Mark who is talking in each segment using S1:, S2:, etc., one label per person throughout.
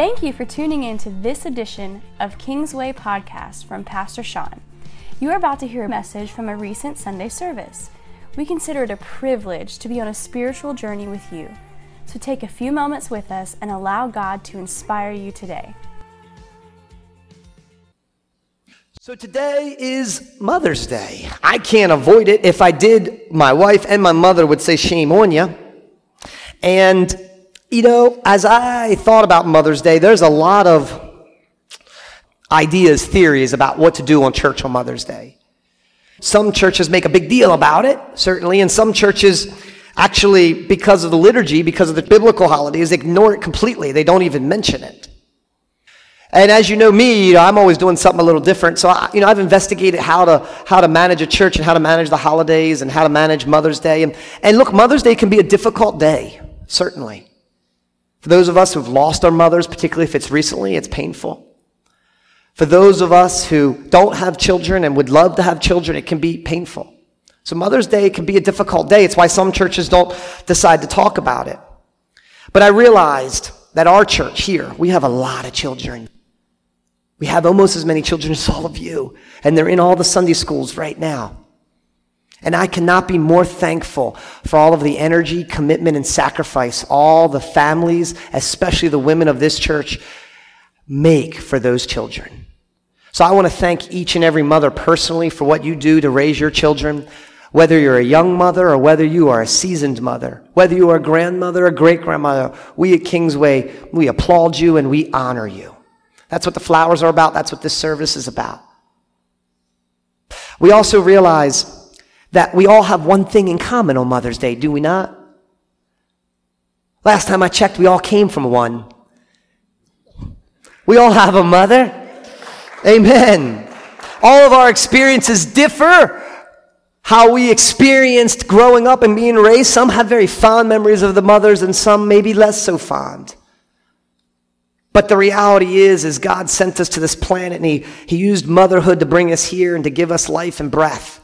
S1: Thank you for tuning in to this edition of Kingsway Podcast from Pastor Sean. You are about to hear a message from a recent Sunday service. We consider it a privilege to be on a spiritual journey with you. So take a few moments with us and allow God to inspire you today.
S2: So today is Mother's Day. I can't avoid it. If I did, my wife and my mother would say, shame on you. And, you know, as I thought about Mother's Day, there's a lot of ideas, theories about what to do on church on Mother's Day. Some churches make a big deal about it, certainly, and some churches actually, because of the liturgy, because of the biblical holidays, ignore it completely. They don't even mention it. And as you know me, you know, I'm always doing something a little different. So, I, you know, I've investigated how to, how to manage a church and how to manage the holidays and how to manage Mother's Day. And, and look, Mother's Day can be a difficult day, certainly. For those of us who've lost our mothers, particularly if it's recently, it's painful. For those of us who don't have children and would love to have children, it can be painful. So Mother's Day can be a difficult day. It's why some churches don't decide to talk about it. But I realized that our church here, we have a lot of children. We have almost as many children as all of you, and they're in all the Sunday schools right now. And I cannot be more thankful for all of the energy, commitment, and sacrifice all the families, especially the women of this church, make for those children. So I want to thank each and every mother personally for what you do to raise your children, whether you're a young mother or whether you are a seasoned mother, whether you are a grandmother or great grandmother. We at Kingsway, we applaud you and we honor you. That's what the flowers are about. That's what this service is about. We also realize that we all have one thing in common on Mother's Day, do we not? Last time I checked, we all came from one. We all have a mother. Amen. All of our experiences differ. How we experienced growing up and being raised. Some have very fond memories of the mothers and some maybe less so fond. But the reality is, is God sent us to this planet and he, he used motherhood to bring us here and to give us life and breath.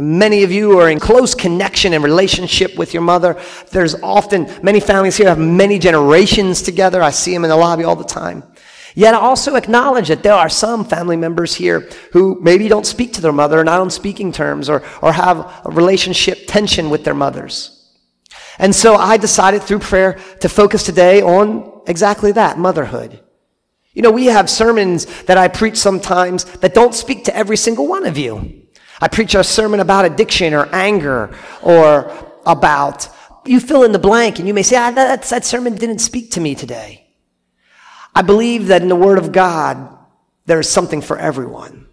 S2: Many of you are in close connection and relationship with your mother. There's often, many families here have many generations together. I see them in the lobby all the time. Yet I also acknowledge that there are some family members here who maybe don't speak to their mother, not on speaking terms, or, or have a relationship tension with their mothers. And so I decided through prayer to focus today on exactly that, motherhood. You know, we have sermons that I preach sometimes that don't speak to every single one of you. I preach a sermon about addiction or anger or about, you fill in the blank and you may say, ah, that, that sermon didn't speak to me today. I believe that in the Word of God, there is something for everyone.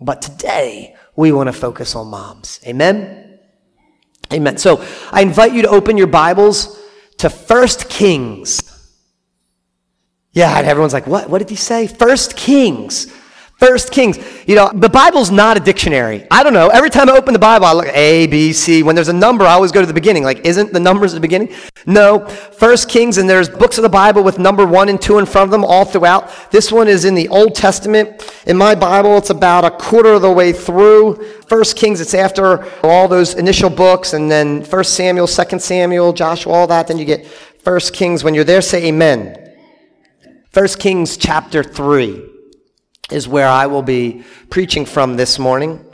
S2: But today, we want to focus on moms. Amen? Amen. So I invite you to open your Bibles to First Kings. Yeah, and everyone's like, what? What did he say? First Kings. First Kings. You know, the Bible's not a dictionary. I don't know. Every time I open the Bible, I look A, B, C. When there's a number, I always go to the beginning. Like, isn't the numbers the beginning? No. First Kings, and there's books of the Bible with number one and two in front of them all throughout. This one is in the Old Testament. In my Bible, it's about a quarter of the way through. First Kings, it's after all those initial books, and then First Samuel, Second Samuel, Joshua, all that. Then you get First Kings. When you're there, say amen. First Kings chapter 3 is where I will be preaching from this morning.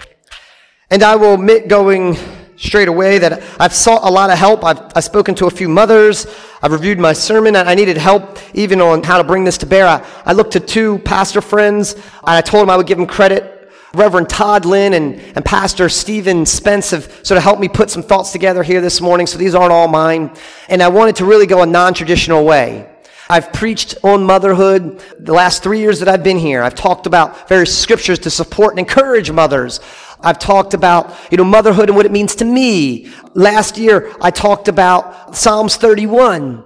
S2: And I will admit going straight away that I've sought a lot of help. I've, I've spoken to a few mothers. I've reviewed my sermon. I needed help even on how to bring this to bear. I, I looked to two pastor friends and I told them I would give them credit. Reverend Todd Lynn and, and Pastor Stephen Spence have sort of helped me put some thoughts together here this morning, so these aren't all mine. And I wanted to really go a non-traditional way. I've preached on motherhood the last three years that I've been here. I've talked about various scriptures to support and encourage mothers. I've talked about, you know, motherhood and what it means to me. Last year, I talked about Psalms 31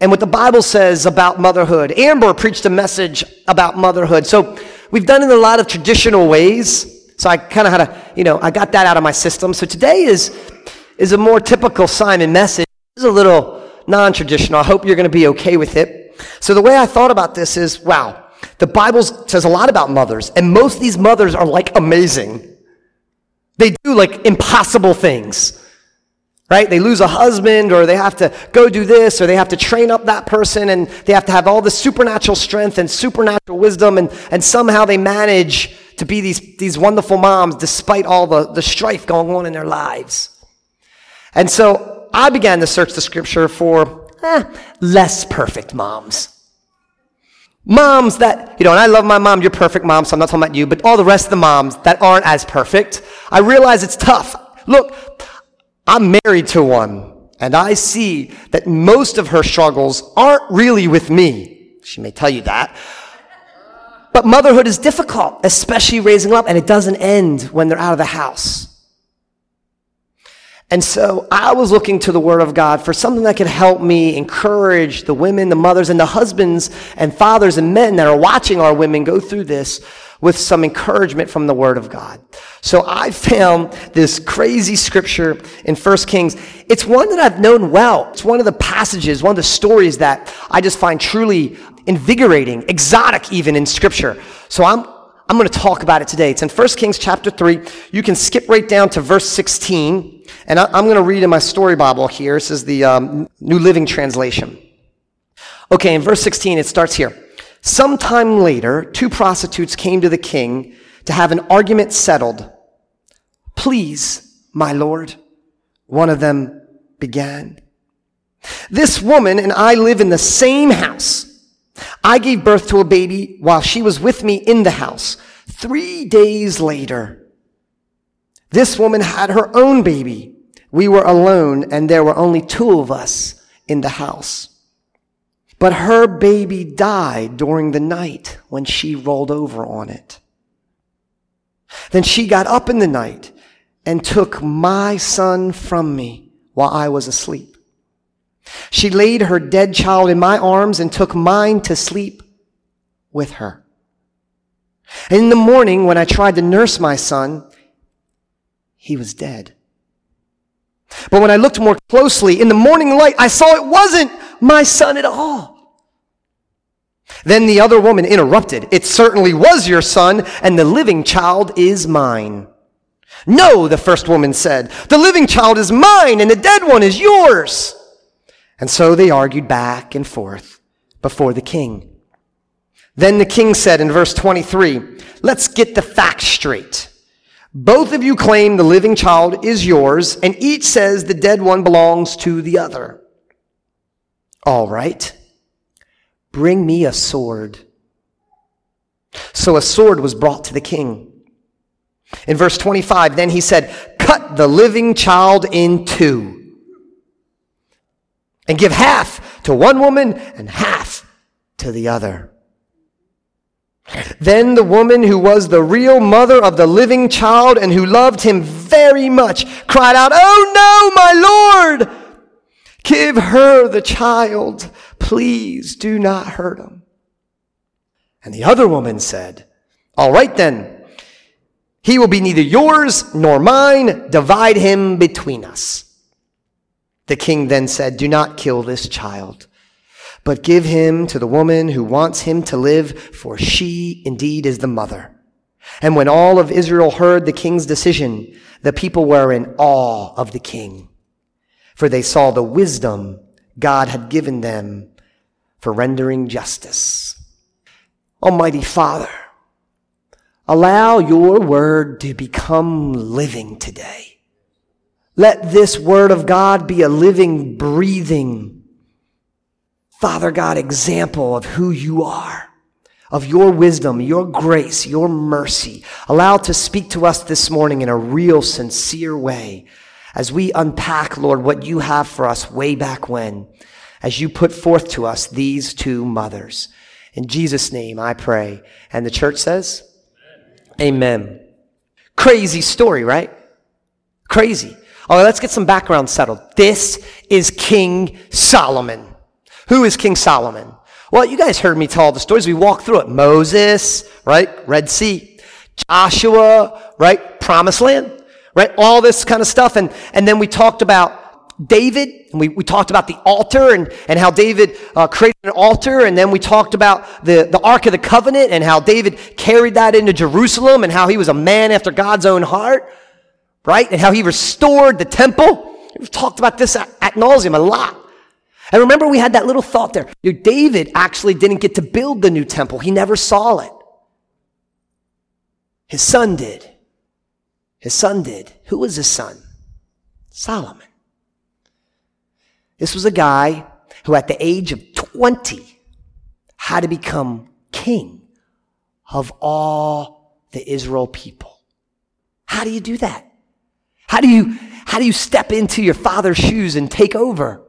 S2: and what the Bible says about motherhood. Amber preached a message about motherhood. So we've done it in a lot of traditional ways. So I kind of had a, you know, I got that out of my system. So today is, is a more typical Simon message. It's a little non traditional. I hope you're going to be okay with it. So, the way I thought about this is wow, the Bible says a lot about mothers, and most of these mothers are like amazing. They do like impossible things. right? They lose a husband or they have to go do this or they have to train up that person and they have to have all the supernatural strength and supernatural wisdom and, and somehow they manage to be these, these wonderful moms despite all the, the strife going on in their lives. And so I began to search the scripture for eh, less perfect moms. Moms that, you know, and I love my mom, you're perfect mom, so I'm not talking about you, but all the rest of the moms that aren't as perfect, I realize it's tough. Look, I'm married to one, and I see that most of her struggles aren't really with me. She may tell you that. But motherhood is difficult, especially raising up, and it doesn't end when they're out of the house. And so I was looking to the Word of God for something that could help me encourage the women, the mothers, and the husbands and fathers and men that are watching our women go through this with some encouragement from the Word of God. So I found this crazy scripture in 1 Kings. It's one that I've known well. It's one of the passages, one of the stories that I just find truly invigorating, exotic even in scripture. So I'm, I'm going to talk about it today. It's in 1 Kings chapter 3. You can skip right down to verse 16. And I, am going to read in my story Bible here. This is the um, New Living Translation. Okay, in verse 16, it starts here. Sometime later, two prostitutes came to the king to have an argument settled. Please, my lord, one of them began. This woman and I live in the same house. I gave birth to a baby while she was with me in the house. Three days later, this woman had her own baby we were alone and there were only two of us in the house. But her baby died during the night when she rolled over on it. Then she got up in the night and took my son from me while I was asleep. She laid her dead child in my arms and took mine to sleep with her. In the morning, when I tried to nurse my son, he was dead. But when I looked more closely in the morning light, I saw it wasn't my son at all. Then the other woman interrupted. It certainly was your son, and the living child is mine. No, the first woman said, the living child is mine, and the dead one is yours. And so they argued back and forth before the king. Then the king said in verse 23, let's get the facts straight. Both of you claim the living child is yours, and each says the dead one belongs to the other. All right. Bring me a sword. So a sword was brought to the king. In verse 25, then he said, Cut the living child in two, and give half to one woman and half to the other. Then the woman who was the real mother of the living child and who loved him very much cried out, Oh no, my Lord! Give her the child. Please do not hurt him. And the other woman said, All right then. He will be neither yours nor mine. Divide him between us. The king then said, Do not kill this child but give him to the woman who wants him to live, for she indeed is the mother. And when all of Israel heard the king's decision, the people were in awe of the king, for they saw the wisdom God had given them for rendering justice. Almighty Father, allow your word to become living today. Let this word of God be a living, breathing, Father God, example of who you are, of your wisdom, your grace, your mercy. Allow to speak to us this morning in a real, sincere way as we unpack, Lord, what you have for us way back when, as you put forth to us these two mothers. In Jesus' name, I pray. And the church says, Amen. Amen. Crazy story, right? Crazy. All right, let's get some background settled. This is King Solomon. Who is King Solomon? Well, you guys heard me tell the stories. We walked through it. Moses, right? Red Sea. Joshua, right? Promised land, right? All this kind of stuff. And, and then we talked about David, and we, we talked about the altar and, and how David uh, created an altar, and then we talked about the, the Ark of the Covenant and how David carried that into Jerusalem and how he was a man after God's own heart, right? And how he restored the temple. We've talked about this at, at nauseum a lot. And remember, we had that little thought there. David actually didn't get to build the new temple, he never saw it. His son did. His son did. Who was his son? Solomon. This was a guy who, at the age of 20, had to become king of all the Israel people. How do you do that? How do you, how do you step into your father's shoes and take over?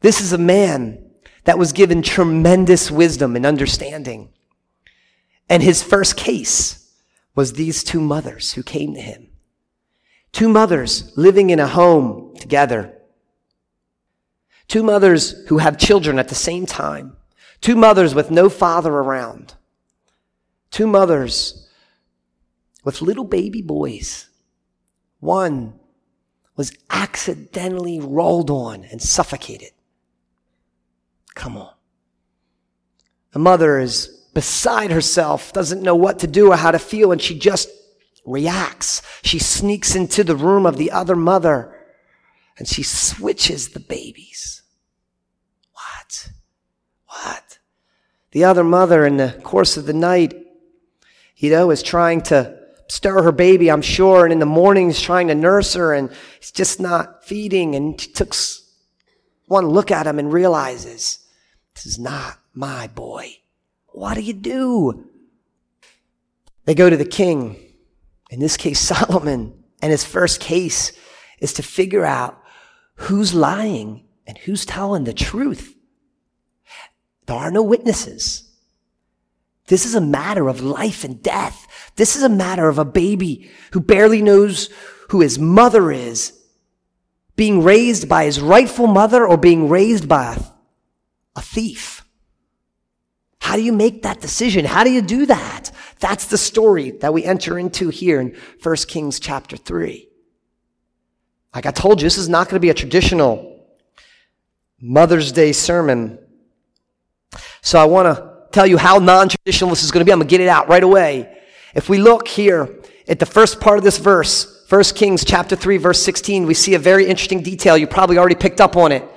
S2: This is a man that was given tremendous wisdom and understanding. And his first case was these two mothers who came to him. Two mothers living in a home together. Two mothers who have children at the same time. Two mothers with no father around. Two mothers with little baby boys. One was accidentally rolled on and suffocated. Come on. The mother is beside herself, doesn't know what to do or how to feel, and she just reacts. She sneaks into the room of the other mother and she switches the babies. What? What? The other mother, in the course of the night, you know, is trying to stir her baby, I'm sure, and in the mornings trying to nurse her, and he's just not feeding. And she took one look at him and realizes this is not my boy. What do you do? They go to the king, in this case, Solomon, and his first case is to figure out who's lying and who's telling the truth. There are no witnesses. This is a matter of life and death. This is a matter of a baby who barely knows who his mother is, being raised by his rightful mother or being raised by a a thief. How do you make that decision? How do you do that? That's the story that we enter into here in 1 Kings chapter 3. Like I told you, this is not going to be a traditional Mother's Day sermon. So I want to tell you how non traditional this is going to be. I'm going to get it out right away. If we look here at the first part of this verse, 1 Kings chapter 3, verse 16, we see a very interesting detail. You probably already picked up on it.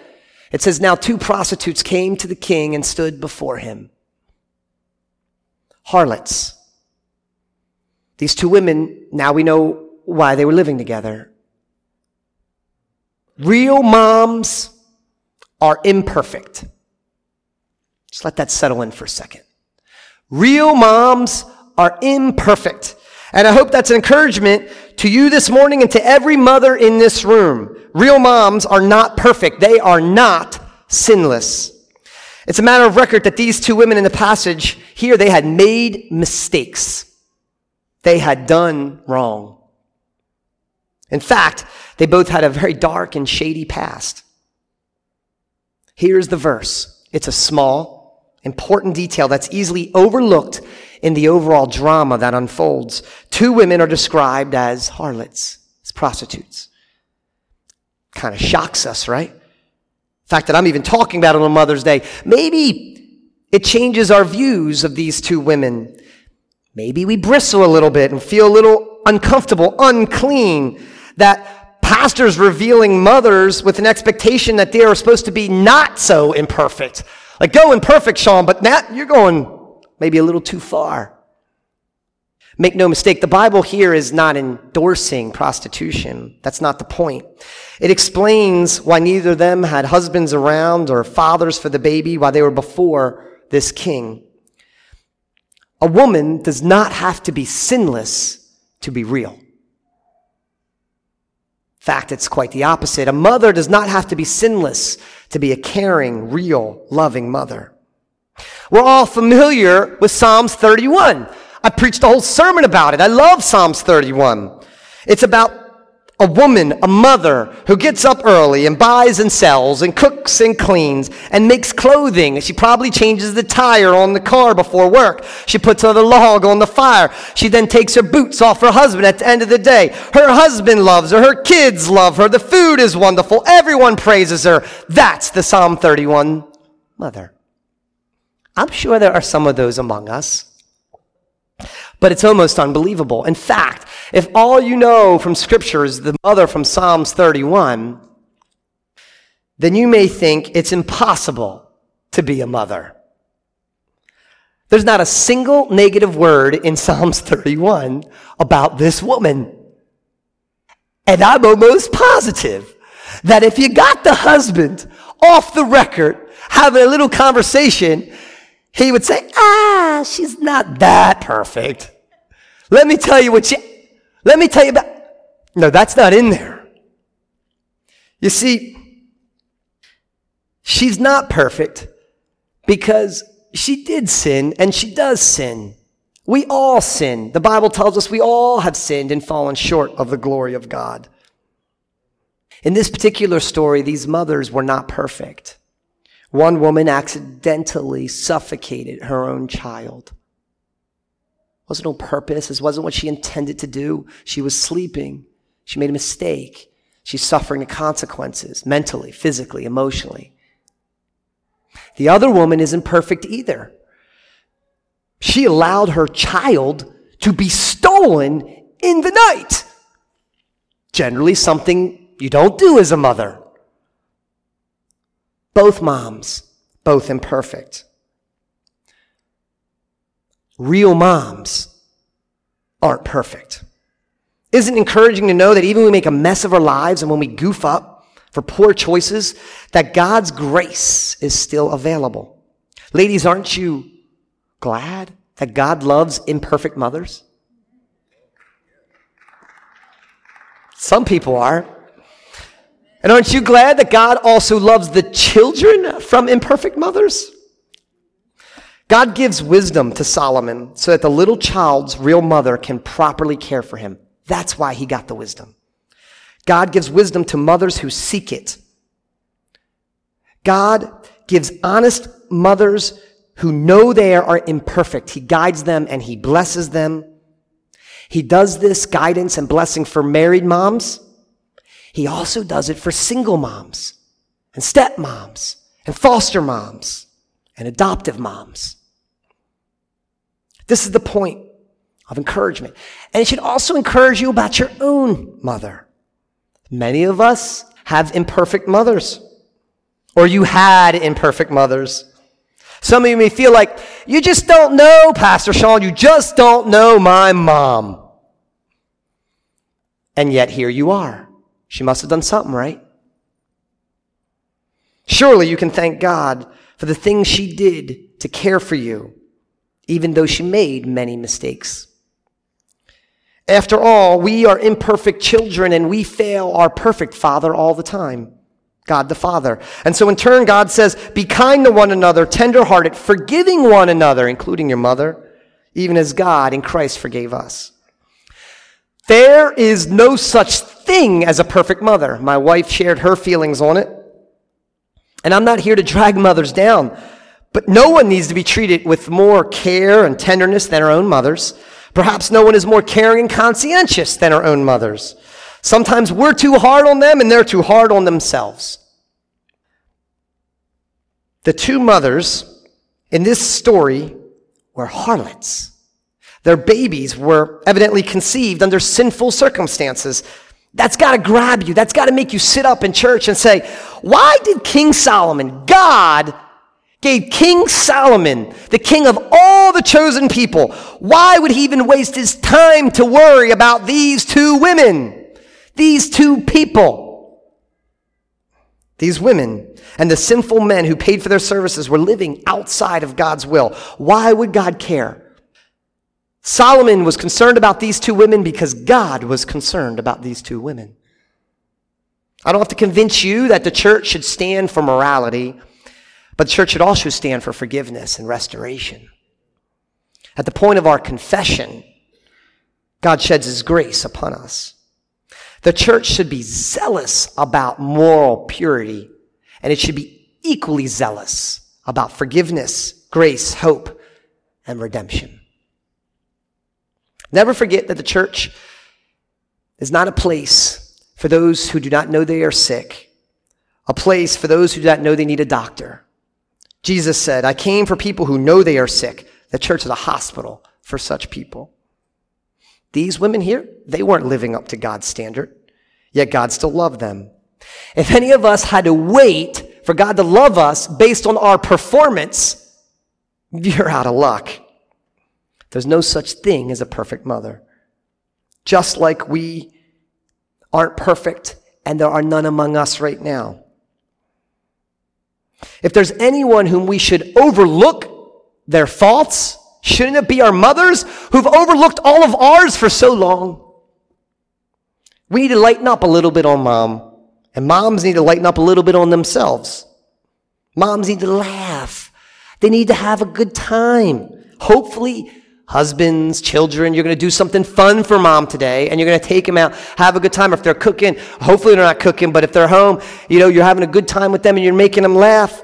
S2: It says, Now two prostitutes came to the king and stood before him. Harlots. These two women, now we know why they were living together. Real moms are imperfect. Just let that settle in for a second. Real moms are imperfect. And I hope that's an encouragement to you this morning and to every mother in this room. Real moms are not perfect. They are not sinless. It's a matter of record that these two women in the passage here, they had made mistakes. They had done wrong. In fact, they both had a very dark and shady past. Here's the verse. It's a small, important detail that's easily overlooked in the overall drama that unfolds. Two women are described as harlots, as prostitutes. Kind of shocks us, right? The fact that I'm even talking about it on Mother's Day. Maybe it changes our views of these two women. Maybe we bristle a little bit and feel a little uncomfortable, unclean, that pastors revealing mothers with an expectation that they are supposed to be not so imperfect. Like, go imperfect, Sean, but now you're going maybe a little too far. Make no mistake, the Bible here is not endorsing prostitution. That's not the point. It explains why neither of them had husbands around or fathers for the baby while they were before this king. A woman does not have to be sinless to be real. In fact, it's quite the opposite. A mother does not have to be sinless to be a caring, real, loving mother. We're all familiar with Psalms 31. I preached a whole sermon about it. I love Psalms 31. It's about a woman, a mother, who gets up early and buys and sells and cooks and cleans and makes clothing. She probably changes the tire on the car before work. She puts another log on the fire. She then takes her boots off her husband at the end of the day. Her husband loves her. Her kids love her. The food is wonderful. Everyone praises her. That's the Psalm 31 mother. I'm sure there are some of those among us. But it's almost unbelievable. In fact, if all you know from Scripture is the mother from Psalms 31, then you may think it's impossible to be a mother. There's not a single negative word in Psalms 31 about this woman. And I'm almost positive that if you got the husband off the record having a little conversation, he would say, ah, she's not that perfect. Let me tell you what you, let me tell you about, no, that's not in there. You see, she's not perfect because she did sin and she does sin. We all sin. The Bible tells us we all have sinned and fallen short of the glory of God. In this particular story, these mothers were not perfect. One woman accidentally suffocated her own child. Wasn't on purpose. This wasn't what she intended to do. She was sleeping. She made a mistake. She's suffering the consequences mentally, physically, emotionally. The other woman isn't perfect either. She allowed her child to be stolen in the night. Generally, something you don't do as a mother. Both moms, both imperfect. Real moms aren't perfect. Isn't encouraging to know that even we make a mess of our lives and when we goof up for poor choices, that God's grace is still available. Ladies, aren't you glad that God loves imperfect mothers? Some people are. And aren't you glad that God also loves the children from imperfect mothers? God gives wisdom to Solomon so that the little child's real mother can properly care for him. That's why he got the wisdom. God gives wisdom to mothers who seek it. God gives honest mothers who know they are imperfect. He guides them and he blesses them. He does this guidance and blessing for married moms he also does it for single moms and stepmoms and foster moms and adoptive moms. This is the point of encouragement. And it should also encourage you about your own mother. Many of us have imperfect mothers, or you had imperfect mothers. Some of you may feel like, you just don't know, Pastor Sean, you just don't know my mom. And yet here you are. She must have done something right. Surely you can thank God for the things she did to care for you, even though she made many mistakes. After all, we are imperfect children and we fail our perfect Father all the time. God the Father. And so in turn, God says, be kind to one another, tenderhearted, forgiving one another, including your mother, even as God in Christ forgave us. There is no such thing as a perfect mother. My wife shared her feelings on it. And I'm not here to drag mothers down, but no one needs to be treated with more care and tenderness than our own mothers. Perhaps no one is more caring and conscientious than our own mothers. Sometimes we're too hard on them and they're too hard on themselves. The two mothers in this story were harlots. Their babies were evidently conceived under sinful circumstances. That's got to grab you. That's got to make you sit up in church and say, why did King Solomon, God, gave King Solomon, the king of all the chosen people, why would he even waste his time to worry about these two women, these two people? These women and the sinful men who paid for their services were living outside of God's will. Why would God care? Solomon was concerned about these two women because God was concerned about these two women. I don't have to convince you that the church should stand for morality, but the church should also stand for forgiveness and restoration. At the point of our confession, God sheds his grace upon us. The church should be zealous about moral purity, and it should be equally zealous about forgiveness, grace, hope, and redemption. Never forget that the church is not a place for those who do not know they are sick, a place for those who do not know they need a doctor. Jesus said, I came for people who know they are sick. The church is a hospital for such people. These women here, they weren't living up to God's standard, yet God still loved them. If any of us had to wait for God to love us based on our performance, you're out of luck. There's no such thing as a perfect mother. Just like we aren't perfect and there are none among us right now. If there's anyone whom we should overlook their faults, shouldn't it be our mothers who've overlooked all of ours for so long? We need to lighten up a little bit on mom, and moms need to lighten up a little bit on themselves. Moms need to laugh. They need to have a good time. Hopefully, husbands, children, you're going to do something fun for mom today and you're going to take them out, have a good time. If they're cooking, hopefully they're not cooking, but if they're home, you know, you're having a good time with them and you're making them laugh.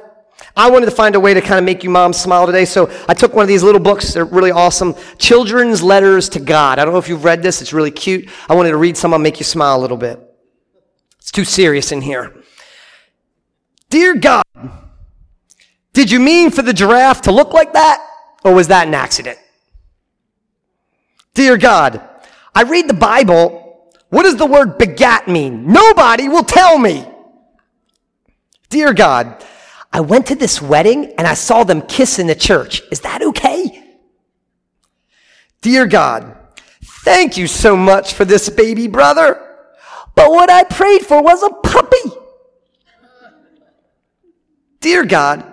S2: I wanted to find a way to kind of make you mom smile today, so I took one of these little books. They're really awesome. Children's Letters to God. I don't know if you've read this. It's really cute. I wanted to read some. I'll make you smile a little bit. It's too serious in here. Dear God, did you mean for the giraffe to look like that, or was that an accident? Dear God, I read the Bible. What does the word begat mean? Nobody will tell me. Dear God, I went to this wedding and I saw them kiss in the church. Is that okay? Dear God, thank you so much for this baby brother. But what I prayed for was a puppy. Dear God,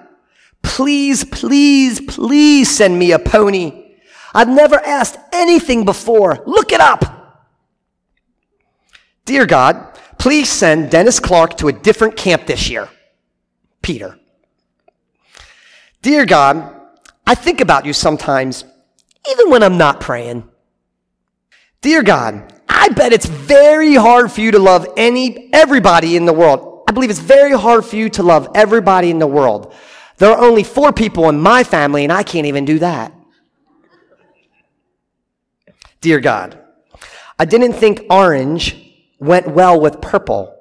S2: please, please, please send me a pony. I've never asked anything before. Look it up. Dear God, please send Dennis Clark to a different camp this year. Peter. Dear God, I think about you sometimes, even when I'm not praying. Dear God, I bet it's very hard for you to love any, everybody in the world. I believe it's very hard for you to love everybody in the world. There are only four people in my family, and I can't even do that. Dear God, I didn't think orange went well with purple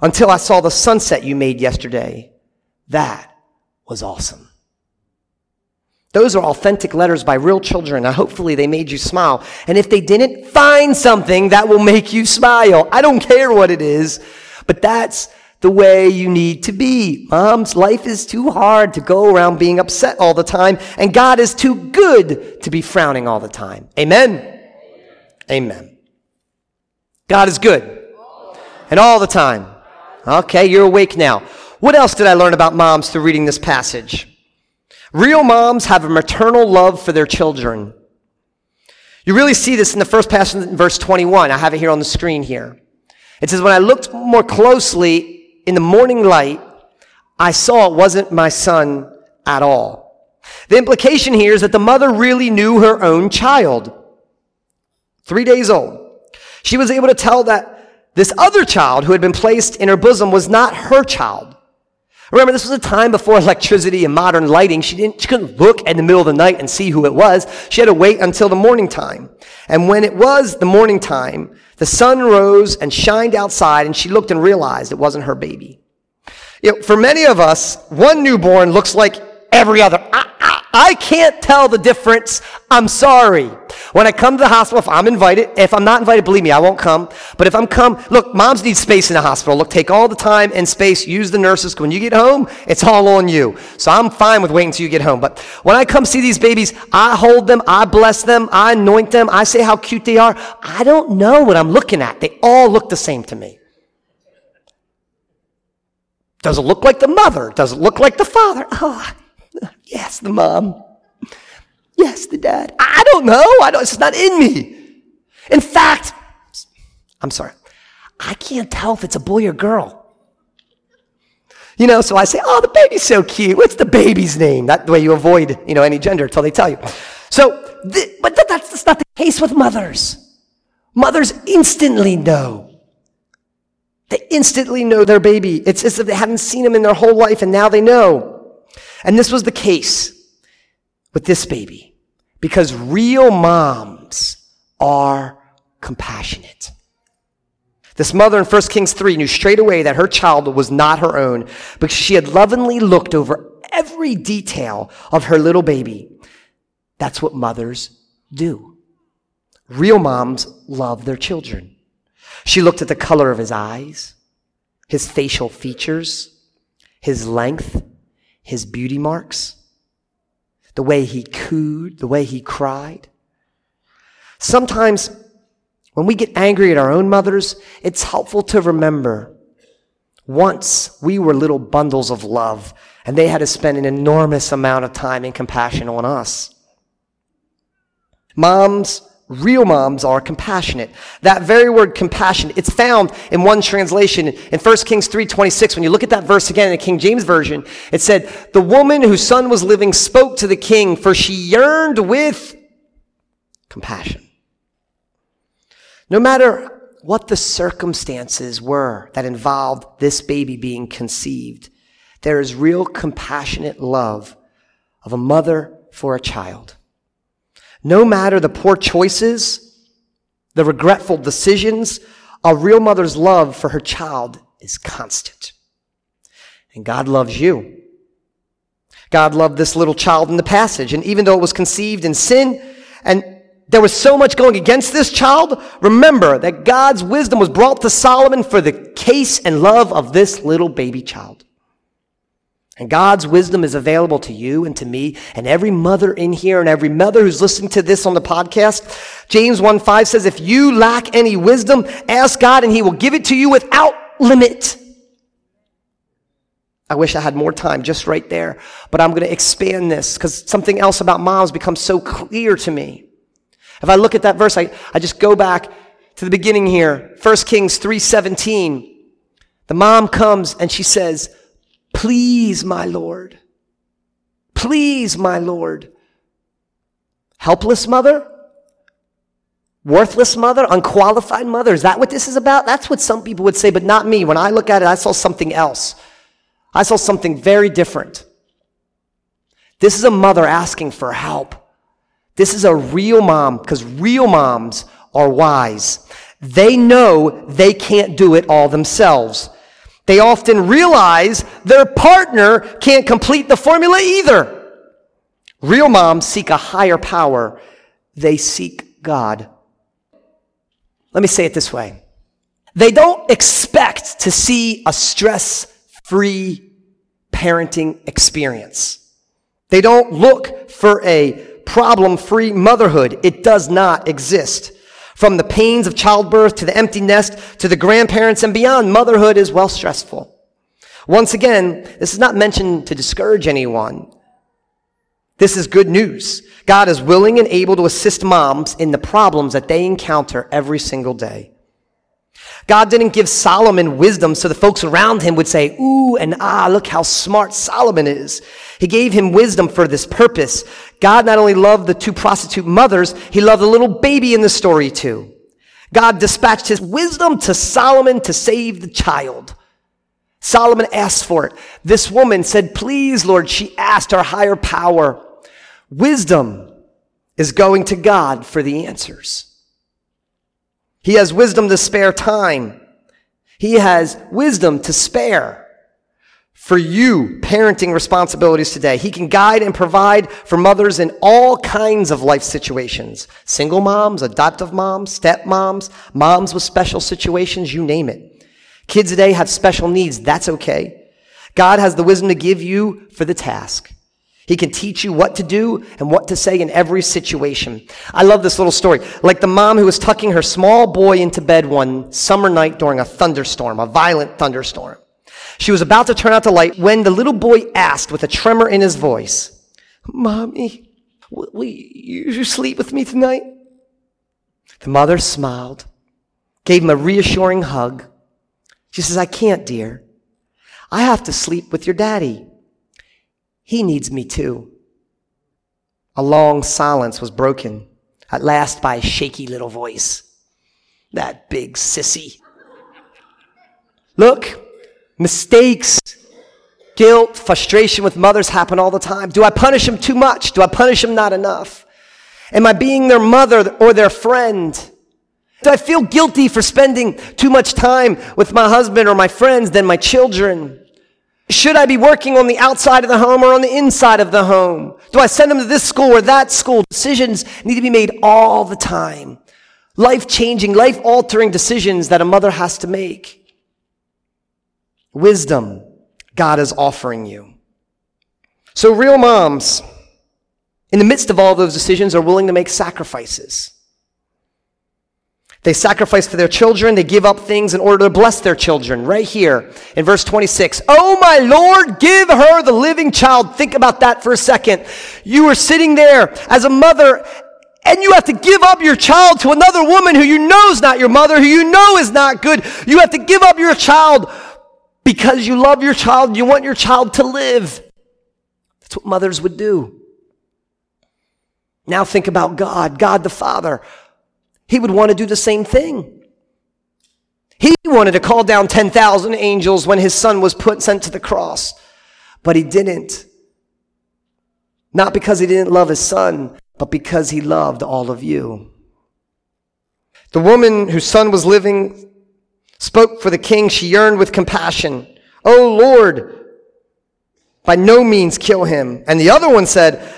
S2: until I saw the sunset you made yesterday. That was awesome. Those are authentic letters by real children. Now, hopefully, they made you smile. And if they didn't, find something that will make you smile. I don't care what it is, but that's the way you need to be. Mom's life is too hard to go around being upset all the time, and God is too good to be frowning all the time. Amen. Amen. God is good. And all the time. Okay, you're awake now. What else did I learn about moms through reading this passage? Real moms have a maternal love for their children. You really see this in the first passage in verse 21. I have it here on the screen here. It says, When I looked more closely in the morning light, I saw it wasn't my son at all. The implication here is that the mother really knew her own child three days old, she was able to tell that this other child who had been placed in her bosom was not her child. Remember, this was a time before electricity and modern lighting. She didn't, she couldn't look in the middle of the night and see who it was. She had to wait until the morning time. And when it was the morning time, the sun rose and shined outside and she looked and realized it wasn't her baby. You know, for many of us, one newborn looks like every other. I, I, can't tell the difference. I'm sorry. When I come to the hospital, if I'm invited, if I'm not invited, believe me, I won't come. But if I'm come, look, moms need space in the hospital. Look, take all the time and space, use the nurses. When you get home, it's all on you. So I'm fine with waiting until you get home. But when I come see these babies, I hold them, I bless them, I anoint them, I say how cute they are. I don't know what I'm looking at. They all look the same to me. Does it look like the mother? Does it look like the father? Oh, yes, the mom. Yes, the dad. I don't know. I don't, it's not in me. In fact, I'm sorry. I can't tell if it's a boy or girl. You know, so I say, oh, the baby's so cute. What's the baby's name? That way you avoid, you know, any gender until they tell you. So, th- but th- that's, that's not the case with mothers. Mothers instantly know. They instantly know their baby. It's as if they haven't seen him in their whole life and now they know. And this was the case with this baby because real moms are compassionate. This mother in 1 Kings 3 knew straight away that her child was not her own because she had lovingly looked over every detail of her little baby. That's what mothers do. Real moms love their children. She looked at the color of his eyes, his facial features, his length, his beauty marks, the way he cooed, the way he cried. Sometimes when we get angry at our own mothers, it's helpful to remember once we were little bundles of love and they had to spend an enormous amount of time and compassion on us. Moms Real moms are compassionate. That very word compassion, it's found in one translation in 1 Kings 3:26. When you look at that verse again in the King James Version, it said, "The woman whose son was living spoke to the king, for she yearned with compassion." No matter what the circumstances were that involved this baby being conceived, there is real compassionate love of a mother for a child. No matter the poor choices, the regretful decisions, a real mother's love for her child is constant. And God loves you. God loved this little child in the passage. And even though it was conceived in sin and there was so much going against this child, remember that God's wisdom was brought to Solomon for the case and love of this little baby child. And God's wisdom is available to you and to me and every mother in here and every mother who's listening to this on the podcast. James 1 5 says, if you lack any wisdom, ask God and he will give it to you without limit. I wish I had more time just right there, but I'm going to expand this because something else about moms becomes so clear to me. If I look at that verse, I, I just go back to the beginning here. 1 Kings 3:17. The mom comes and she says, Please, my Lord. Please, my Lord. Helpless mother? Worthless mother? Unqualified mother? Is that what this is about? That's what some people would say, but not me. When I look at it, I saw something else. I saw something very different. This is a mother asking for help. This is a real mom because real moms are wise. They know they can't do it all themselves. They often realize their partner can't complete the formula either. Real moms seek a higher power. They seek God. Let me say it this way. They don't expect to see a stress free parenting experience. They don't look for a problem free motherhood. It does not exist. From the pains of childbirth to the empty nest to the grandparents and beyond, motherhood is well stressful. Once again, this is not mentioned to discourage anyone. This is good news. God is willing and able to assist moms in the problems that they encounter every single day. God didn't give Solomon wisdom so the folks around him would say, ooh and ah, look how smart Solomon is. He gave him wisdom for this purpose. God not only loved the two prostitute mothers, he loved the little baby in the story too. God dispatched his wisdom to Solomon to save the child. Solomon asked for it. This woman said, please, Lord, she asked our higher power. Wisdom is going to God for the answers. He has wisdom to spare time. He has wisdom to spare for you parenting responsibilities today. He can guide and provide for mothers in all kinds of life situations. Single moms, adoptive moms, step moms, moms with special situations, you name it. Kids today have special needs. That's okay. God has the wisdom to give you for the task. He can teach you what to do and what to say in every situation. I love this little story. Like the mom who was tucking her small boy into bed one summer night during a thunderstorm, a violent thunderstorm. She was about to turn out the light when the little boy asked with a tremor in his voice, Mommy, will you sleep with me tonight? The mother smiled, gave him a reassuring hug. She says, I can't, dear. I have to sleep with your daddy. He needs me too. A long silence was broken, at last by a shaky little voice. That big sissy. Look, mistakes, guilt, frustration with mothers happen all the time. Do I punish them too much? Do I punish them not enough? Am I being their mother or their friend? Do I feel guilty for spending too much time with my husband or my friends than my children? Should I be working on the outside of the home or on the inside of the home? Do I send them to this school or that school? Decisions need to be made all the time. life changing, life altering decisions that a mother has to make. Wisdom God is offering you. So, real moms, in the midst of all those decisions, are willing to make sacrifices. They sacrifice for their children. They give up things in order to bless their children. Right here in verse 26. Oh, my Lord, give her the living child. Think about that for a second. You are sitting there as a mother and you have to give up your child to another woman who you know is not your mother, who you know is not good. You have to give up your child because you love your child. You want your child to live. That's what mothers would do. Now think about God, God the Father he would want to do the same thing. He wanted to call down 10,000 angels when his son was put, sent to the cross, but he didn't. Not because he didn't love his son, but because he loved all of you. The woman whose son was living spoke for the king. She yearned with compassion. Oh Lord, by no means kill him. And the other one said,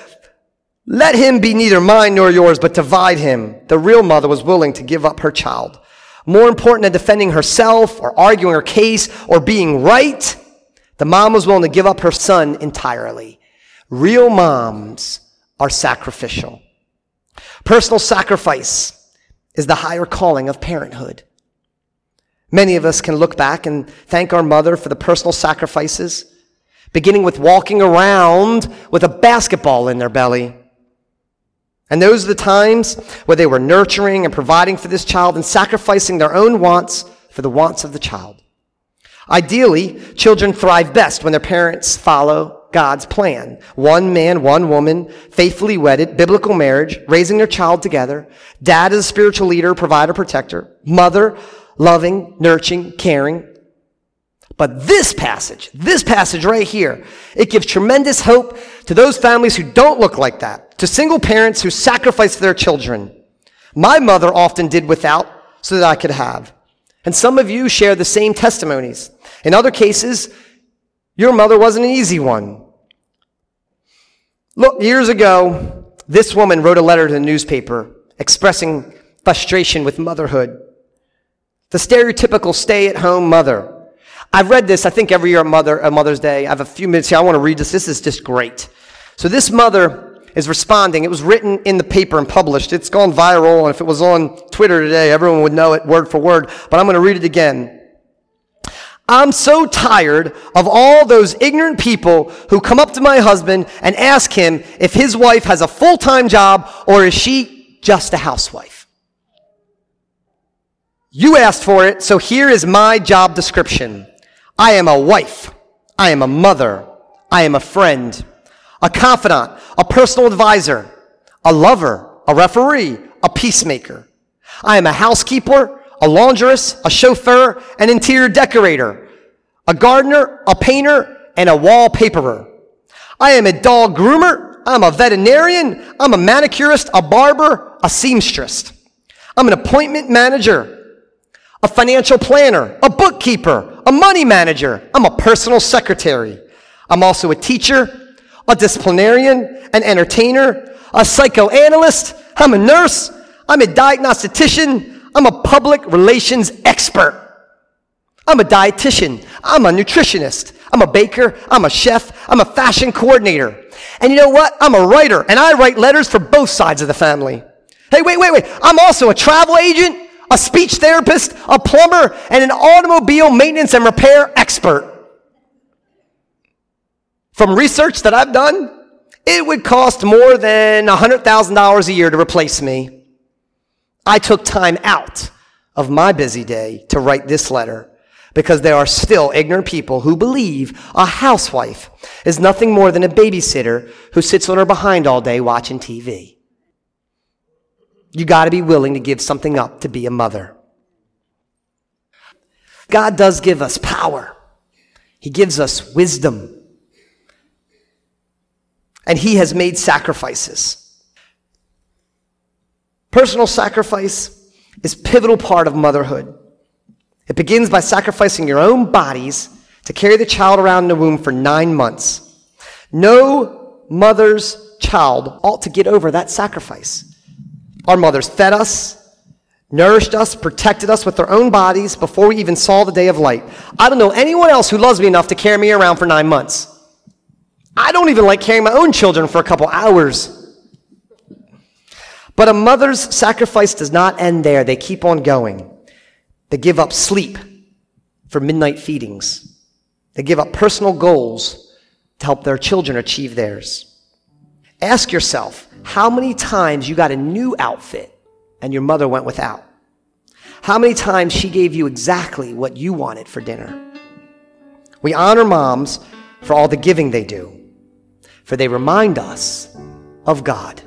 S2: let him be neither mine nor yours, but divide him. The real mother was willing to give up her child. More important than defending herself or arguing her case or being right, the mom was willing to give up her son entirely. Real moms are sacrificial. Personal sacrifice is the higher calling of parenthood. Many of us can look back and thank our mother for the personal sacrifices, beginning with walking around with a basketball in their belly and those are the times where they were nurturing and providing for this child and sacrificing their own wants for the wants of the child. Ideally, children thrive best when their parents follow God's plan. One man, one woman, faithfully wedded, biblical marriage, raising their child together. Dad is a spiritual leader, provider, protector. Mother, loving, nurturing, caring. But this passage, this passage right here, it gives tremendous hope to those families who don't look like that to single parents who sacrifice their children. My mother often did without so that I could have. And some of you share the same testimonies. In other cases, your mother wasn't an easy one. Look, years ago, this woman wrote a letter to the newspaper expressing frustration with motherhood. The stereotypical stay at home mother. I've read this, I think, every year at Mother, at Mother's Day. I have a few minutes here. I want to read this. This is just great. So this mother is responding. It was written in the paper and published. It's gone viral, and if it was on Twitter today, everyone would know it word for word, but I'm going to read it again. I'm so tired of all those ignorant people who come up to my husband and ask him if his wife has a full-time job or is she just a housewife. You asked for it, so here is my job description. I am a wife. I am a mother. I am a friend a confidant, a personal advisor, a lover, a referee, a peacemaker. I am a housekeeper, a laundress, a chauffeur, an interior decorator, a gardener, a painter, and a wallpaperer. I am a dog groomer. I'm a veterinarian. I'm a manicurist, a barber, a seamstress. I'm an appointment manager, a financial planner, a bookkeeper, a money manager. I'm a personal secretary. I'm also a teacher, a disciplinarian, an entertainer, a psychoanalyst. I'm a nurse. I'm a diagnostician. I'm a public relations expert. I'm a dietitian. I'm a nutritionist. I'm a baker. I'm a chef. I'm a fashion coordinator. And you know what? I'm a writer and I write letters for both sides of the family. Hey, wait, wait, wait. I'm also a travel agent, a speech therapist, a plumber, and an automobile maintenance and repair expert. From research that I've done, it would cost more than $100,000 a year to replace me. I took time out of my busy day to write this letter because there are still ignorant people who believe a housewife is nothing more than a babysitter who sits on her behind all day watching TV. You got to be willing to give something up to be a mother. God does give us power. He gives us wisdom and he has made sacrifices. Personal sacrifice is pivotal part of motherhood. It begins by sacrificing your own bodies to carry the child around in the womb for nine months. No mother's child ought to get over that sacrifice. Our mothers fed us, nourished us, protected us with their own bodies before we even saw the day of light. I don't know anyone else who loves me enough to carry me around for nine months. I don't even like carrying my own children for a couple hours. But a mother's sacrifice does not end there. They keep on going. They give up sleep for midnight feedings. They give up personal goals to help their children achieve theirs. Ask yourself how many times you got a new outfit and your mother went without? How many times she gave you exactly what you wanted for dinner? We honor moms for all the giving they do, for they remind us of God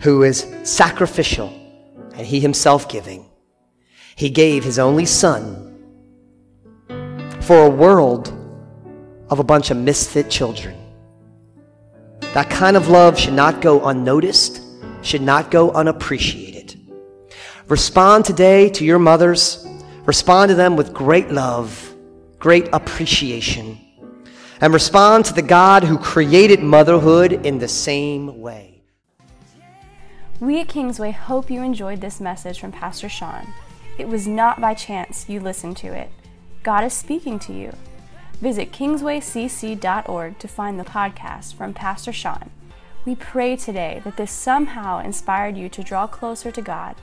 S2: who is sacrificial and he himself giving. He gave his only son for a world of a bunch of misfit children. That kind of love should not go unnoticed, should not go unappreciated. Respond today to your mothers. Respond to them with great love, great appreciation, and respond to the God who created motherhood in the same way.
S1: We at Kingsway hope you enjoyed this message from Pastor Sean. It was not by chance you listened to it. God is speaking to you. Visit kingswaycc.org to find the podcast from Pastor Sean. We pray today that this somehow inspired you to draw closer to God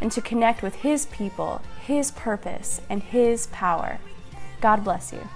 S1: and to connect with His people, His purpose, and His power. God bless you.